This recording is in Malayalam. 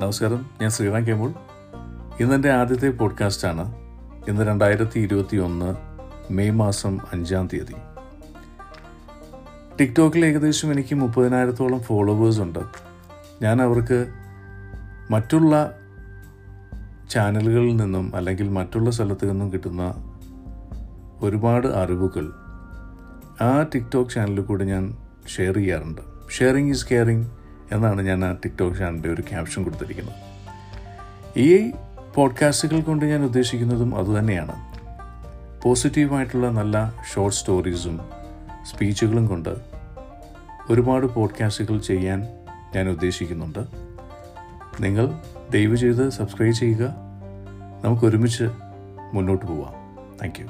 നമസ്കാരം. ഞാൻ ശ്രീറാം കേമൂൾ ഇന്നെന്റെ ആദ്യത്തെ പോഡ്കാസ്റ്റാണ്. ഇന്ന് രണ്ടായിരത്തി ഇരുപത്തി ഒന്ന് മെയ് മാസം അഞ്ചാം തീയതി. ടിക്ടോക്കിൽ ഏകദേശം എനിക്ക് മുപ്പതിനായിരത്തോളം ഫോളോവേഴ്സ് ഉണ്ട്. ഞാൻ അവർക്ക് മറ്റുള്ള ചാനലുകളിൽ നിന്നും അല്ലെങ്കിൽ മറ്റുള്ള സ്ഥലത്ത് നിന്നും കിട്ടുന്ന ഒരുപാട് അറിവുകൾ ആ ടിക്ടോക്ക് ചാനലിൽ കൂടെ ഞാൻ ഷെയർ ചെയ്യാറുണ്ട്. ഷെയറിങ് ഈസ് കെയറിങ് എന്നാണ് ഞാൻ ആ ടിക്ടോക്ക് ചാനലിന്റെ ഒരു ക്യാപ്ഷൻ കൊടുത്തിരിക്കുന്നത്. ഈ പോഡ്കാസ്റ്റുകൾ കൊണ്ട് ഞാൻ ഉദ്ദേശിക്കുന്നതും അതുതന്നെയാണ്. പോസിറ്റീവായിട്ടുള്ള നല്ല ഷോർട്ട് സ്റ്റോറീസും സ്പീച്ചുകളും കൊണ്ട് ഒരുപാട് പോഡ്കാസ്റ്റുകൾ ചെയ്യാൻ ഞാൻ ഉദ്ദേശിക്കുന്നുണ്ട്. നിങ്ങൾ ദയവ് ചെയ്ത് സബ്സ്ക്രൈബ് ചെയ്യുക. നമുക്ക് ഒരുമിച്ച് മുന്നോട്ട് പോവാം. താങ്ക്